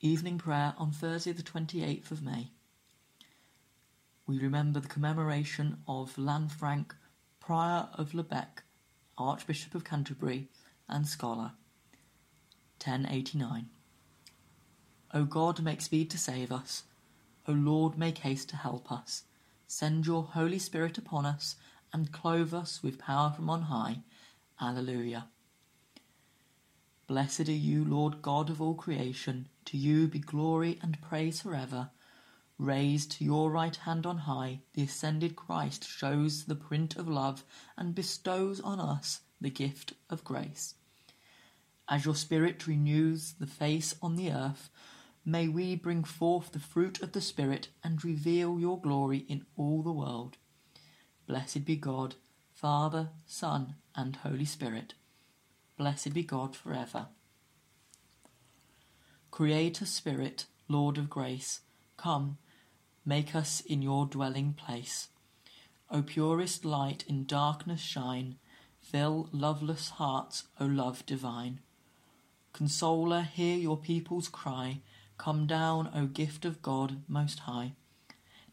Evening prayer on Thursday, the 28th of May. We remember the commemoration of Lanfranc, Prior of Le Bec, Archbishop of Canterbury, and scholar. 1089. O God, make speed to save us. O Lord, make haste to help us. Send your Holy Spirit upon us, and clothe us with power from on high. Alleluia. Blessed are you, Lord God of all creation. To you be glory and praise forever. Raised to your right hand on high, the ascended Christ shows the print of love and bestows on us the gift of grace. As your Spirit renews the face on the earth, may we bring forth the fruit of the Spirit and reveal your glory in all the world. Blessed be God, Father, Son, and Holy Spirit. Blessed be God forever. Creator Spirit, Lord of grace, come, make us in your dwelling place. O purest light in darkness shine, fill loveless hearts, O love divine. Consoler, hear your people's cry, come down, O gift of God most high.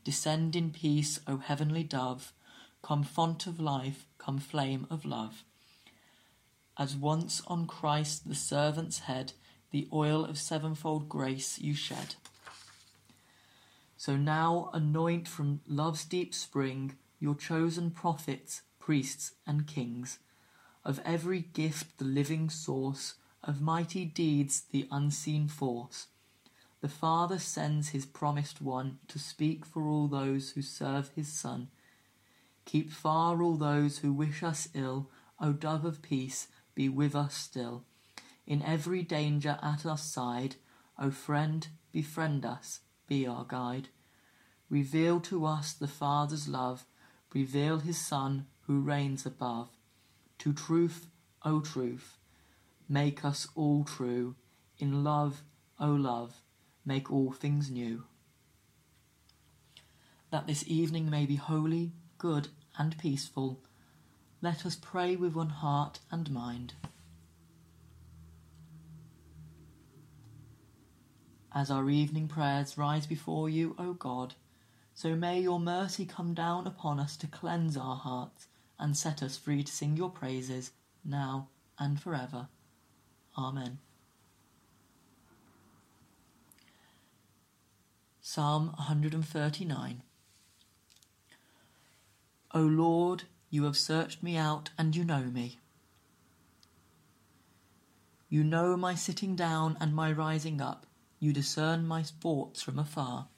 Descend in peace, O heavenly dove, come font of life, come flame of love as once on Christ the servant's head the oil of sevenfold grace you shed. So now anoint from love's deep spring your chosen prophets, priests, and kings, of every gift the living source, of mighty deeds the unseen force. The Father sends his promised one to speak for all those who serve his Son. Keep far all those who wish us ill, O dove of peace, be with us still. In every danger at our side, O friend, befriend us, be our guide. Reveal to us the Father's love, reveal his Son who reigns above. To truth, O truth, make us all true. In love, O love, make all things new. That this evening may be holy, good, and peaceful let us pray with one heart and mind. As our evening prayers rise before you, O God, so may your mercy come down upon us to cleanse our hearts and set us free to sing your praises now and forever. Amen. Psalm 139 O Lord, you have searched me out and you know me. You know my sitting down and my rising up. You discern my thoughts from afar.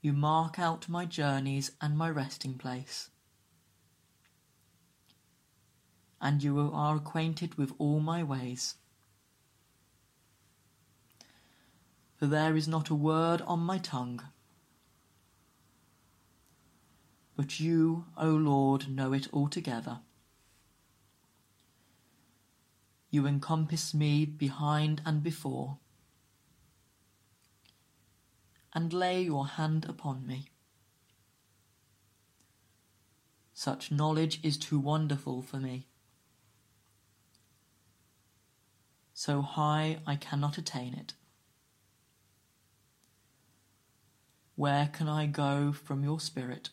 You mark out my journeys and my resting place. And you are acquainted with all my ways. For there is not a word on my tongue. But you, O Lord, know it altogether. You encompass me behind and before, and lay your hand upon me. Such knowledge is too wonderful for me. So high I cannot attain it. Where can I go from your spirit?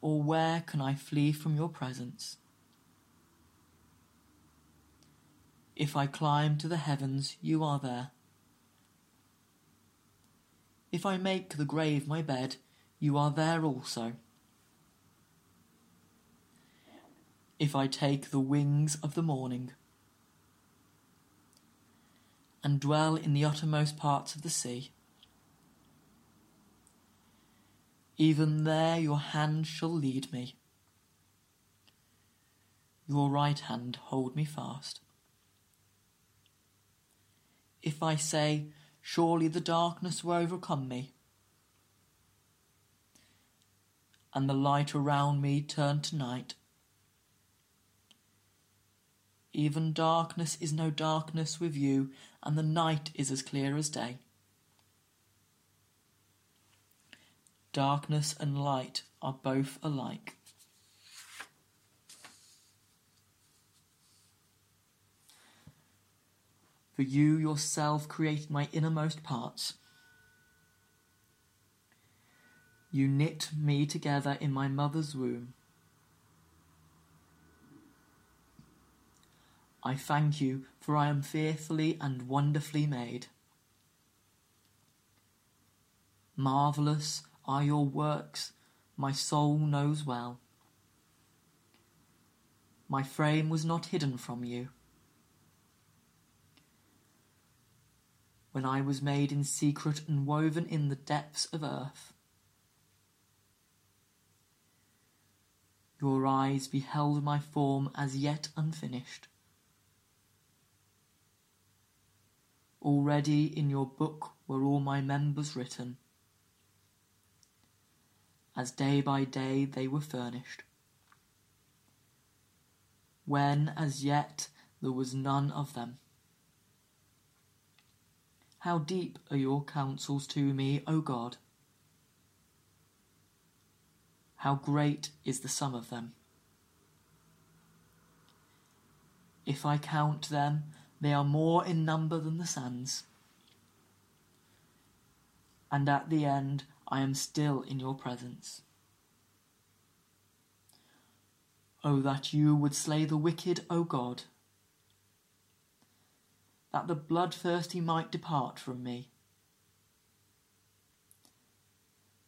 Or where can I flee from your presence? If I climb to the heavens, you are there. If I make the grave my bed, you are there also. If I take the wings of the morning and dwell in the uttermost parts of the sea, Even there your hand shall lead me. Your right hand hold me fast. If I say, Surely the darkness will overcome me, and the light around me turn to night, even darkness is no darkness with you, and the night is as clear as day. Darkness and light are both alike. For you yourself created my innermost parts. You knit me together in my mother's womb. I thank you, for I am fearfully and wonderfully made. Marvellous are your works, my soul knows well. My frame was not hidden from you. When I was made in secret and woven in the depths of earth, your eyes beheld my form as yet unfinished. Already in your book were all my members written, as day by day they were furnished. When as yet there was none of them. How deep are your counsels to me, O God! How great is the sum of them! If I count them, they are more in number than the sands. And at the end, I am still in your presence. Oh, that you would slay the wicked, O God, that the bloodthirsty might depart from me.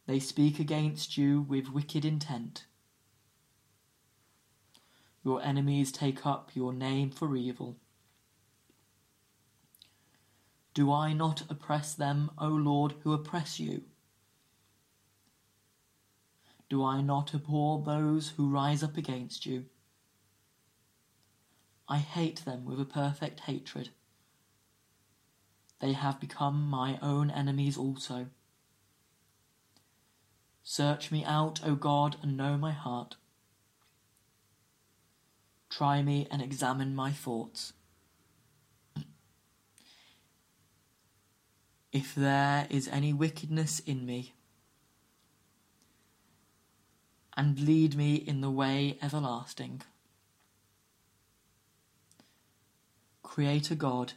They speak against you with wicked intent. Your enemies take up your name for evil. Do I not oppress them, O Lord, who oppress you? Do I not abhor those who rise up against you? I hate them with a perfect hatred. They have become my own enemies also. Search me out, O God, and know my heart. Try me and examine my thoughts if there is any wickedness in me, and lead me in the way everlasting. Creator God,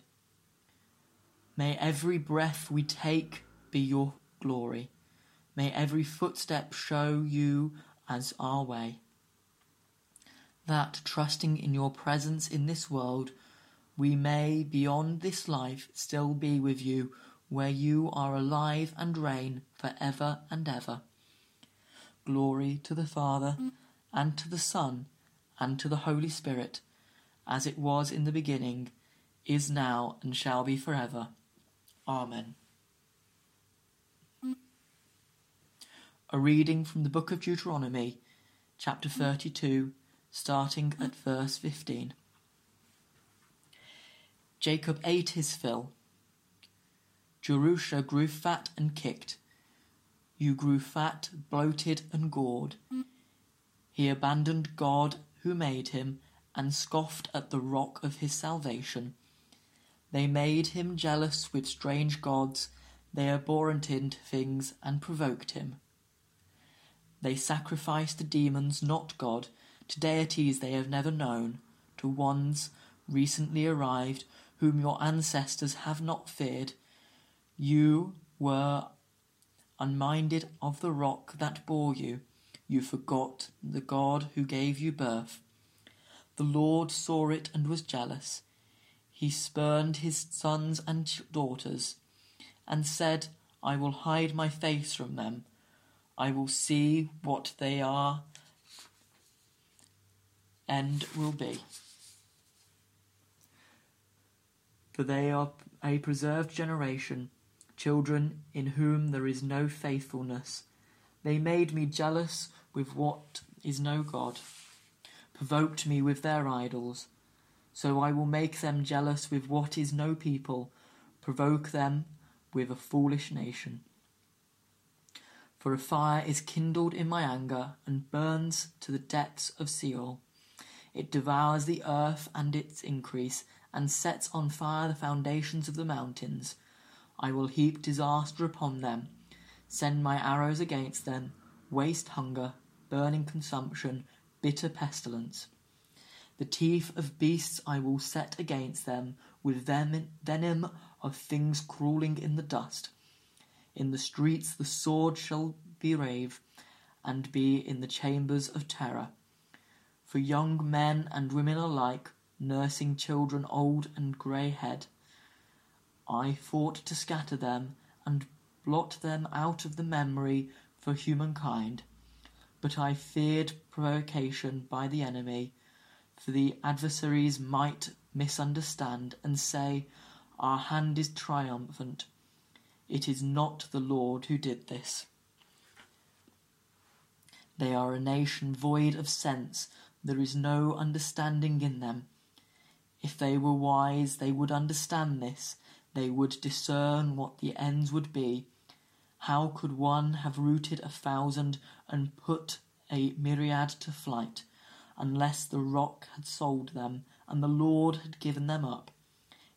may every breath we take be your glory. May every footstep show you as our way. That, trusting in your presence in this world, we may, beyond this life, still be with you where you are alive and reign for ever and ever. Glory to the Father, and to the Son, and to the Holy Spirit, as it was in the beginning, is now, and shall be forever. Amen. A reading from the book of Deuteronomy, chapter 32, starting at verse 15. Jacob ate his fill Jeshurun grew fat and kicked. You grew fat, bloated, and gored. He abandoned God who made him and scoffed at the rock of his salvation. They made him jealous with strange gods. They abhorred things and provoked him. They sacrificed to demons, not God, to deities they have never known, to ones recently arrived whom your ancestors have not feared you were unminded of the rock that bore you. You forgot the God who gave you birth. The Lord saw it and was jealous. He spurned his sons and daughters, and said, I will hide my face from them. I will see what they are and will be. For they are a preserved generation children in whom there is no faithfulness. They made me jealous with what is no God, provoked me with their idols. So I will make them jealous with what is no people, provoke them with a foolish nation. For a fire is kindled in my anger and burns to the depths of Sheol. It devours the earth and its increase, and sets on fire the foundations of the mountains. I will heap disaster upon them, send my arrows against them, waste hunger, burning consumption, bitter pestilence. The teeth of beasts I will set against them, with venom of things crawling in the dust. In the streets the sword shall be rave, and be in the chambers of terror. For young men and women alike, nursing children old and grey head, I fought to scatter them and blot them out of the memory for humankind. But I feared provocation by the enemy, for the adversaries might misunderstand and say, Our hand is triumphant. It is not the Lord who did this. They are a nation void of sense, there is no understanding in them. If they were wise, they would understand this, they would discern what the ends would be. How could one have routed a thousand and put a myriad to flight, unless the rock had sold them, and the Lord had given them up?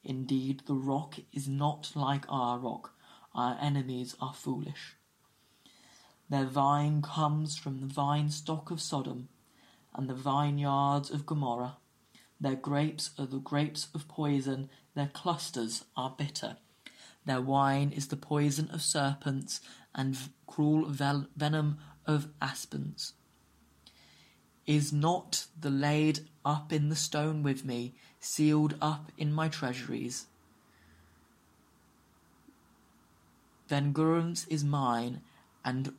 Indeed, the rock is not like our rock. Our enemies are foolish. Their vine comes from the vine stock of Sodom, and the vineyards of Gomorrah. Their grapes are the grapes of poison, their clusters are bitter. Their wine is the poison of serpents and cruel venom of aspens. Is not the laid up in the stone with me, sealed up in my treasuries? Vengeance is mine, and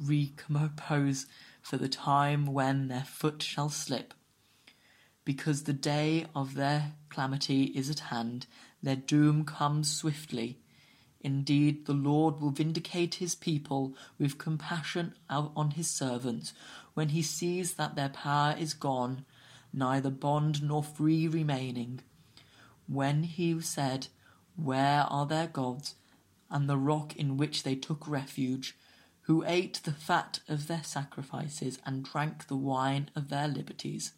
recompose for the time when their foot shall slip. Because the day of their calamity is at hand, their doom comes swiftly. Indeed, the Lord will vindicate his people with compassion on his servants when he sees that their power is gone, neither bond nor free remaining. When he said, Where are their gods, and the rock in which they took refuge, who ate the fat of their sacrifices and drank the wine of their liberties?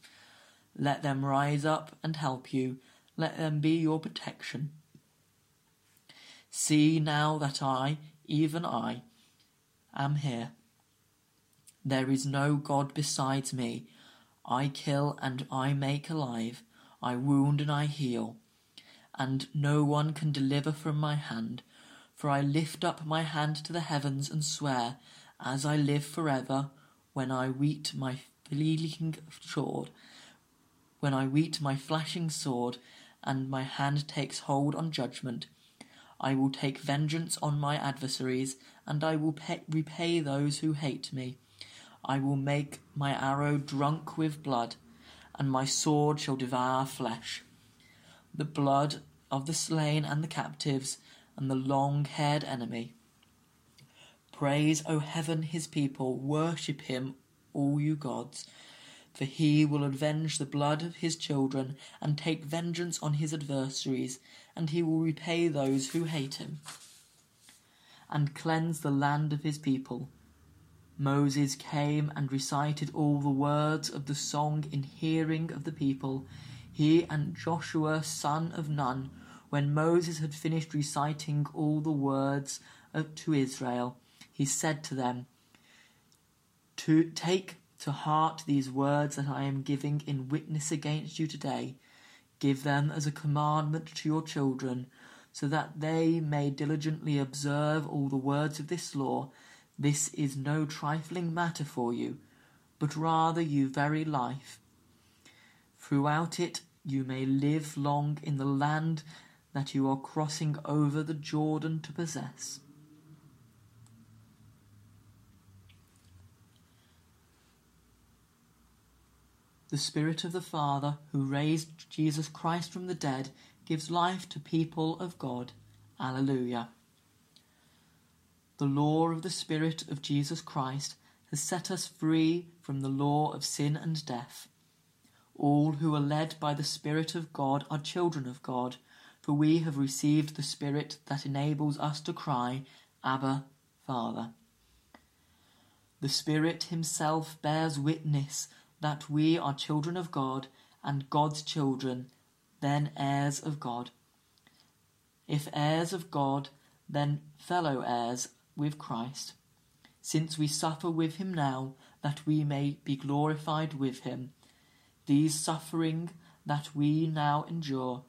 Let them rise up and help you, let them be your protection. See now that I, even I, am here. There is no God besides me. I kill and I make alive. I wound and I heal. And no one can deliver from my hand. For I lift up my hand to the heavens and swear, as I live forever, when I weet my fleeting sword, when I weet my flashing sword, and my hand takes hold on judgment, I will take vengeance on my adversaries, and I will pay, repay those who hate me. I will make my arrow drunk with blood, and my sword shall devour flesh. The blood of the slain and the captives, and the long haired enemy. Praise, O heaven, his people, worship him, all you gods. For he will avenge the blood of his children, and take vengeance on his adversaries and he will repay those who hate him, and cleanse the land of his people. Moses came and recited all the words of the song in hearing of the people, he and Joshua son of Nun. When Moses had finished reciting all the words to Israel, he said to them, To take to heart these words that I am giving in witness against you today Give them as a commandment to your children, so that they may diligently observe all the words of this law. This is no trifling matter for you, but rather you very life. Throughout it you may live long in the land that you are crossing over the Jordan to possess. The Spirit of the Father, who raised Jesus Christ from the dead, gives life to people of God. Alleluia. The law of the Spirit of Jesus Christ has set us free from the law of sin and death. All who are led by the Spirit of God are children of God, for we have received the Spirit that enables us to cry, Abba, Father. The Spirit Himself bears witness that we are children of God and God's children, then heirs of God. If heirs of God, then fellow heirs with Christ, since we suffer with him now, that we may be glorified with him. These suffering that we now endure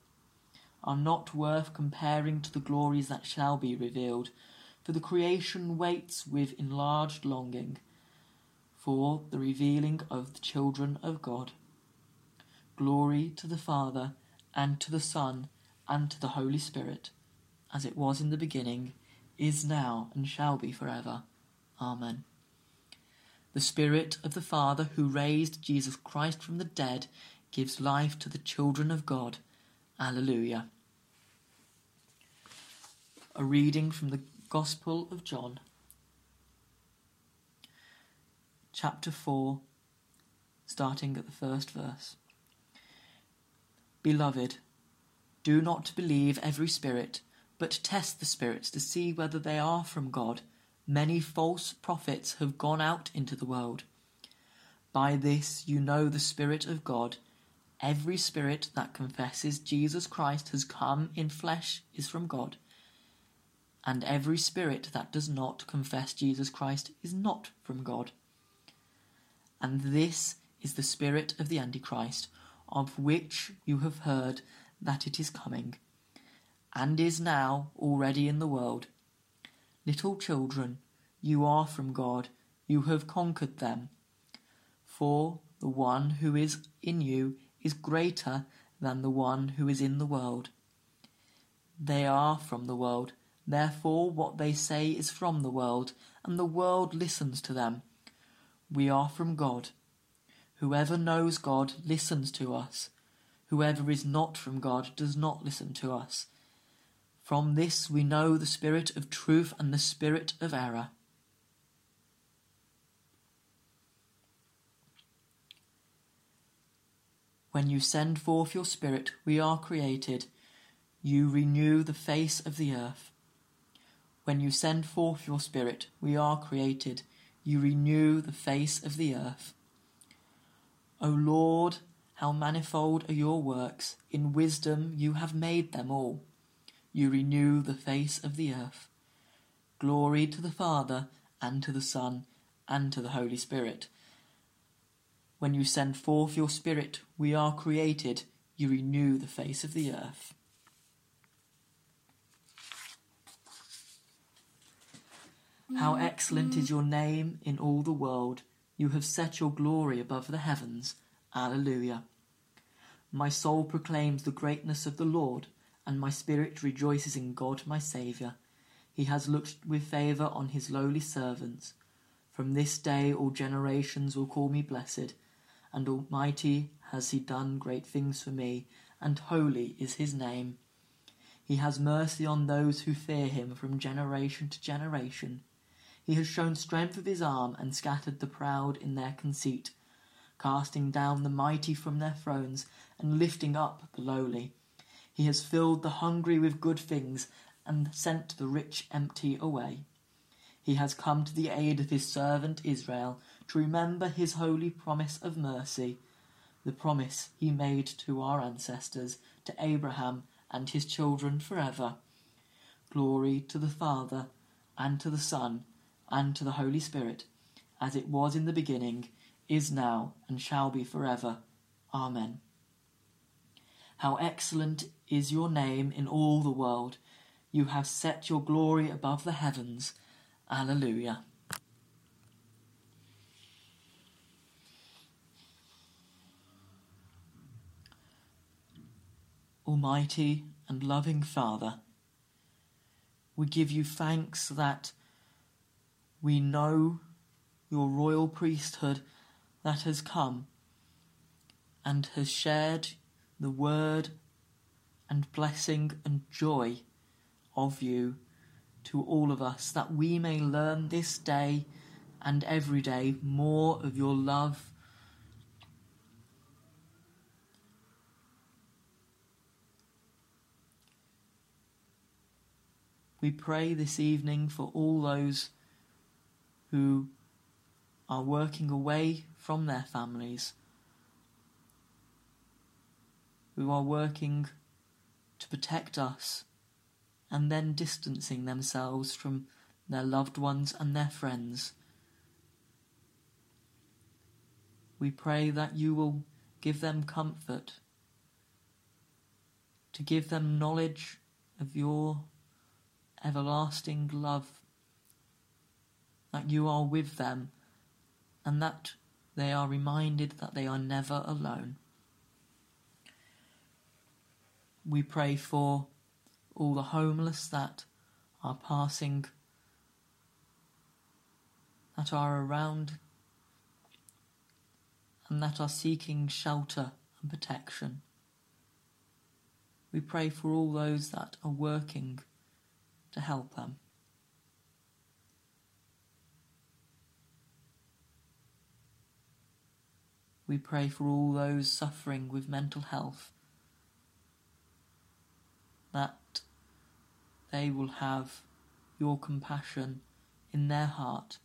are not worth comparing to the glories that shall be revealed, for the creation waits with enlarged longing for the revealing of the children of God. Glory to the Father, and to the Son, and to the Holy Spirit, as it was in the beginning, is now, and shall be forever. Amen. The Spirit of the Father who raised Jesus Christ from the dead gives life to the children of God. Alleluia. A reading from the Gospel of John, chapter 4, starting at the first verse. Beloved, do not believe every spirit, but test the spirits to see whether they are from God. Many false prophets have gone out into the world. By this you know the Spirit of God. Every spirit that confesses Jesus Christ has come in flesh is from God and every spirit that does not confess Jesus Christ is not from God. And this is the spirit of the Antichrist, of which you have heard that it is coming, and is now already in the world. Little children, you are from God, you have conquered them. For the one who is in you is greater than the one who is in the world. They are from the world Therefore, what they say is from the world, and the world listens to them. We are from God. Whoever knows God listens to us. Whoever is not from God does not listen to us. From this we know the spirit of truth and the spirit of error. When you send forth your spirit, we are created. You renew the face of the earth. When you send forth your Spirit, we are created. You renew the face of the earth. O Lord, how manifold are your works! In wisdom you have made them all. You renew the face of the earth. Glory to the Father, and to the Son, and to the Holy Spirit. When you send forth your Spirit, we are created. You renew the face of the earth. How mm-hmm. excellent is your name in all the world. You have set your glory above the heavens. Alleluia. My soul proclaims the greatness of the Lord, and my spirit rejoices in God my Saviour. He has looked with favour on his lowly servants. From this day all generations will call me blessed, and Almighty has he done great things for me, and holy is his name. He has mercy on those who fear him from generation to generation. He has shown strength with his arm and scattered the proud in their conceit, casting down the mighty from their thrones and lifting up the lowly. He has filled the hungry with good things and sent the rich empty away. He has come to the aid of his servant Israel to remember his holy promise of mercy, the promise he made to our ancestors, to Abraham and his children forever. Glory to the Father, and to the Son, and to the Holy Spirit, as it was in the beginning, is now, and shall be forever. Amen. How excellent is your name in all the world! You have set your glory above the heavens. Alleluia. Almighty and loving Father, we give you thanks that we know your royal priesthood that has come and has shared the word and blessing and joy of you to all of us, that we may learn this day and every day more of your love. We pray this evening for all those who are working away from their families, who are working to protect us and then distancing themselves from their loved ones and their friends. We pray that you will give them comfort, to give them knowledge of your everlasting love, that you are with them, and that they are reminded that they are never alone. We pray for all the homeless that are passing, that are around, and that are seeking shelter and protection. We pray for all those that are working to help them. We pray for all those suffering with mental health that they will have your compassion in their heart,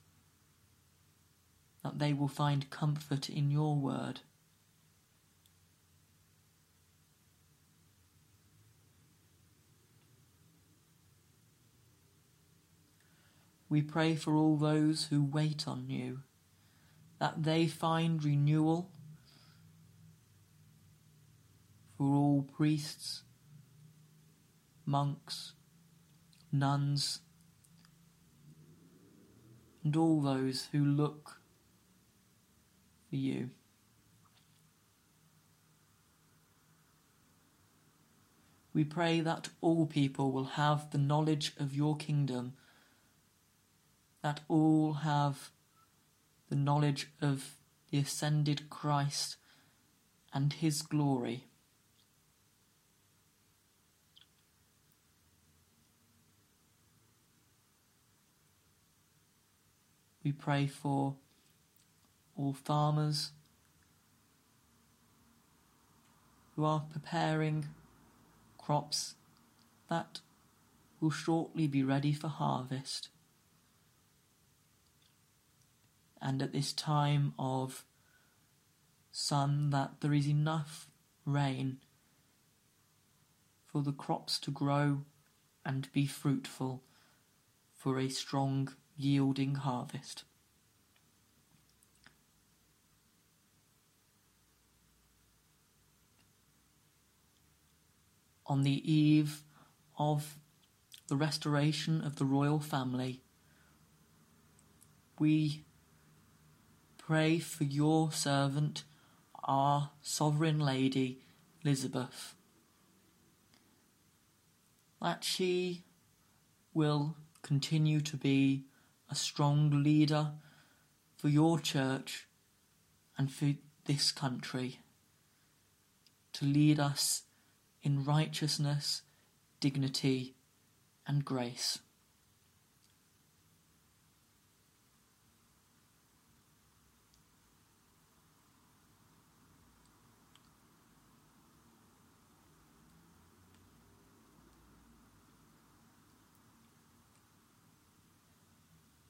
that they will find comfort in your word. We pray for all those who wait on you, that they find renewal for all priests, monks, nuns, and all those who look for you. We pray that all people will have the knowledge of your kingdom, that all have the knowledge of the ascended Christ and his glory. We pray for all farmers who are preparing crops that will shortly be ready for harvest. And at this time of sun, that there is enough rain for the crops to grow and be fruitful for a strong yielding harvest. On the eve of the restoration of the royal family, we pray for your servant, our sovereign lady, Elizabeth, that she will continue to be a strong leader for your church and for this country, to lead us in righteousness, dignity, and grace.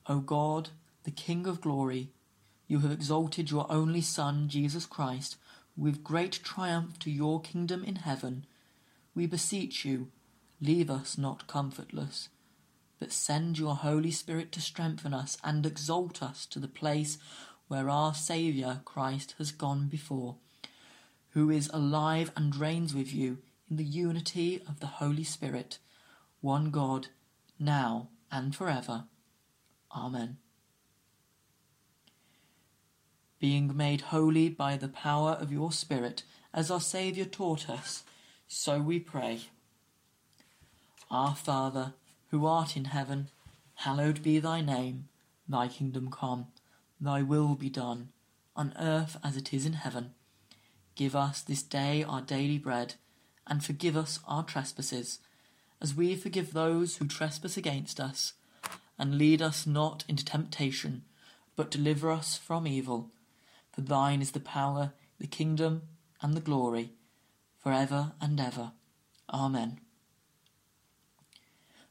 O God, the King of glory, you have exalted your only Son, Jesus Christ, with great triumph to your kingdom in heaven. We beseech you, leave us not comfortless, but send your Holy Spirit to strengthen us and exalt us to the place where our Saviour Christ has gone before, who is alive and reigns with you in the unity of the Holy Spirit, one God, now and forever. Amen. Being made holy by the power of your Spirit, as our Saviour taught us, so we pray. Our Father, who art in heaven, hallowed be thy name. Thy kingdom come, thy will be done, on earth as it is in heaven. Give us this day our daily bread, and forgive us our trespasses, as we forgive those who trespass against us and lead us not into temptation, but deliver us from evil. For thine is the power, the kingdom, and the glory, for ever and ever. Amen.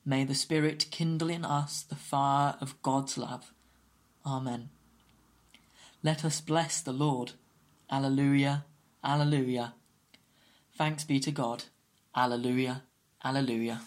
May the Spirit kindle in us the fire of God's love. Amen. Let us bless the Lord. Alleluia, Alleluia. Thanks be to God. Alleluia, Alleluia.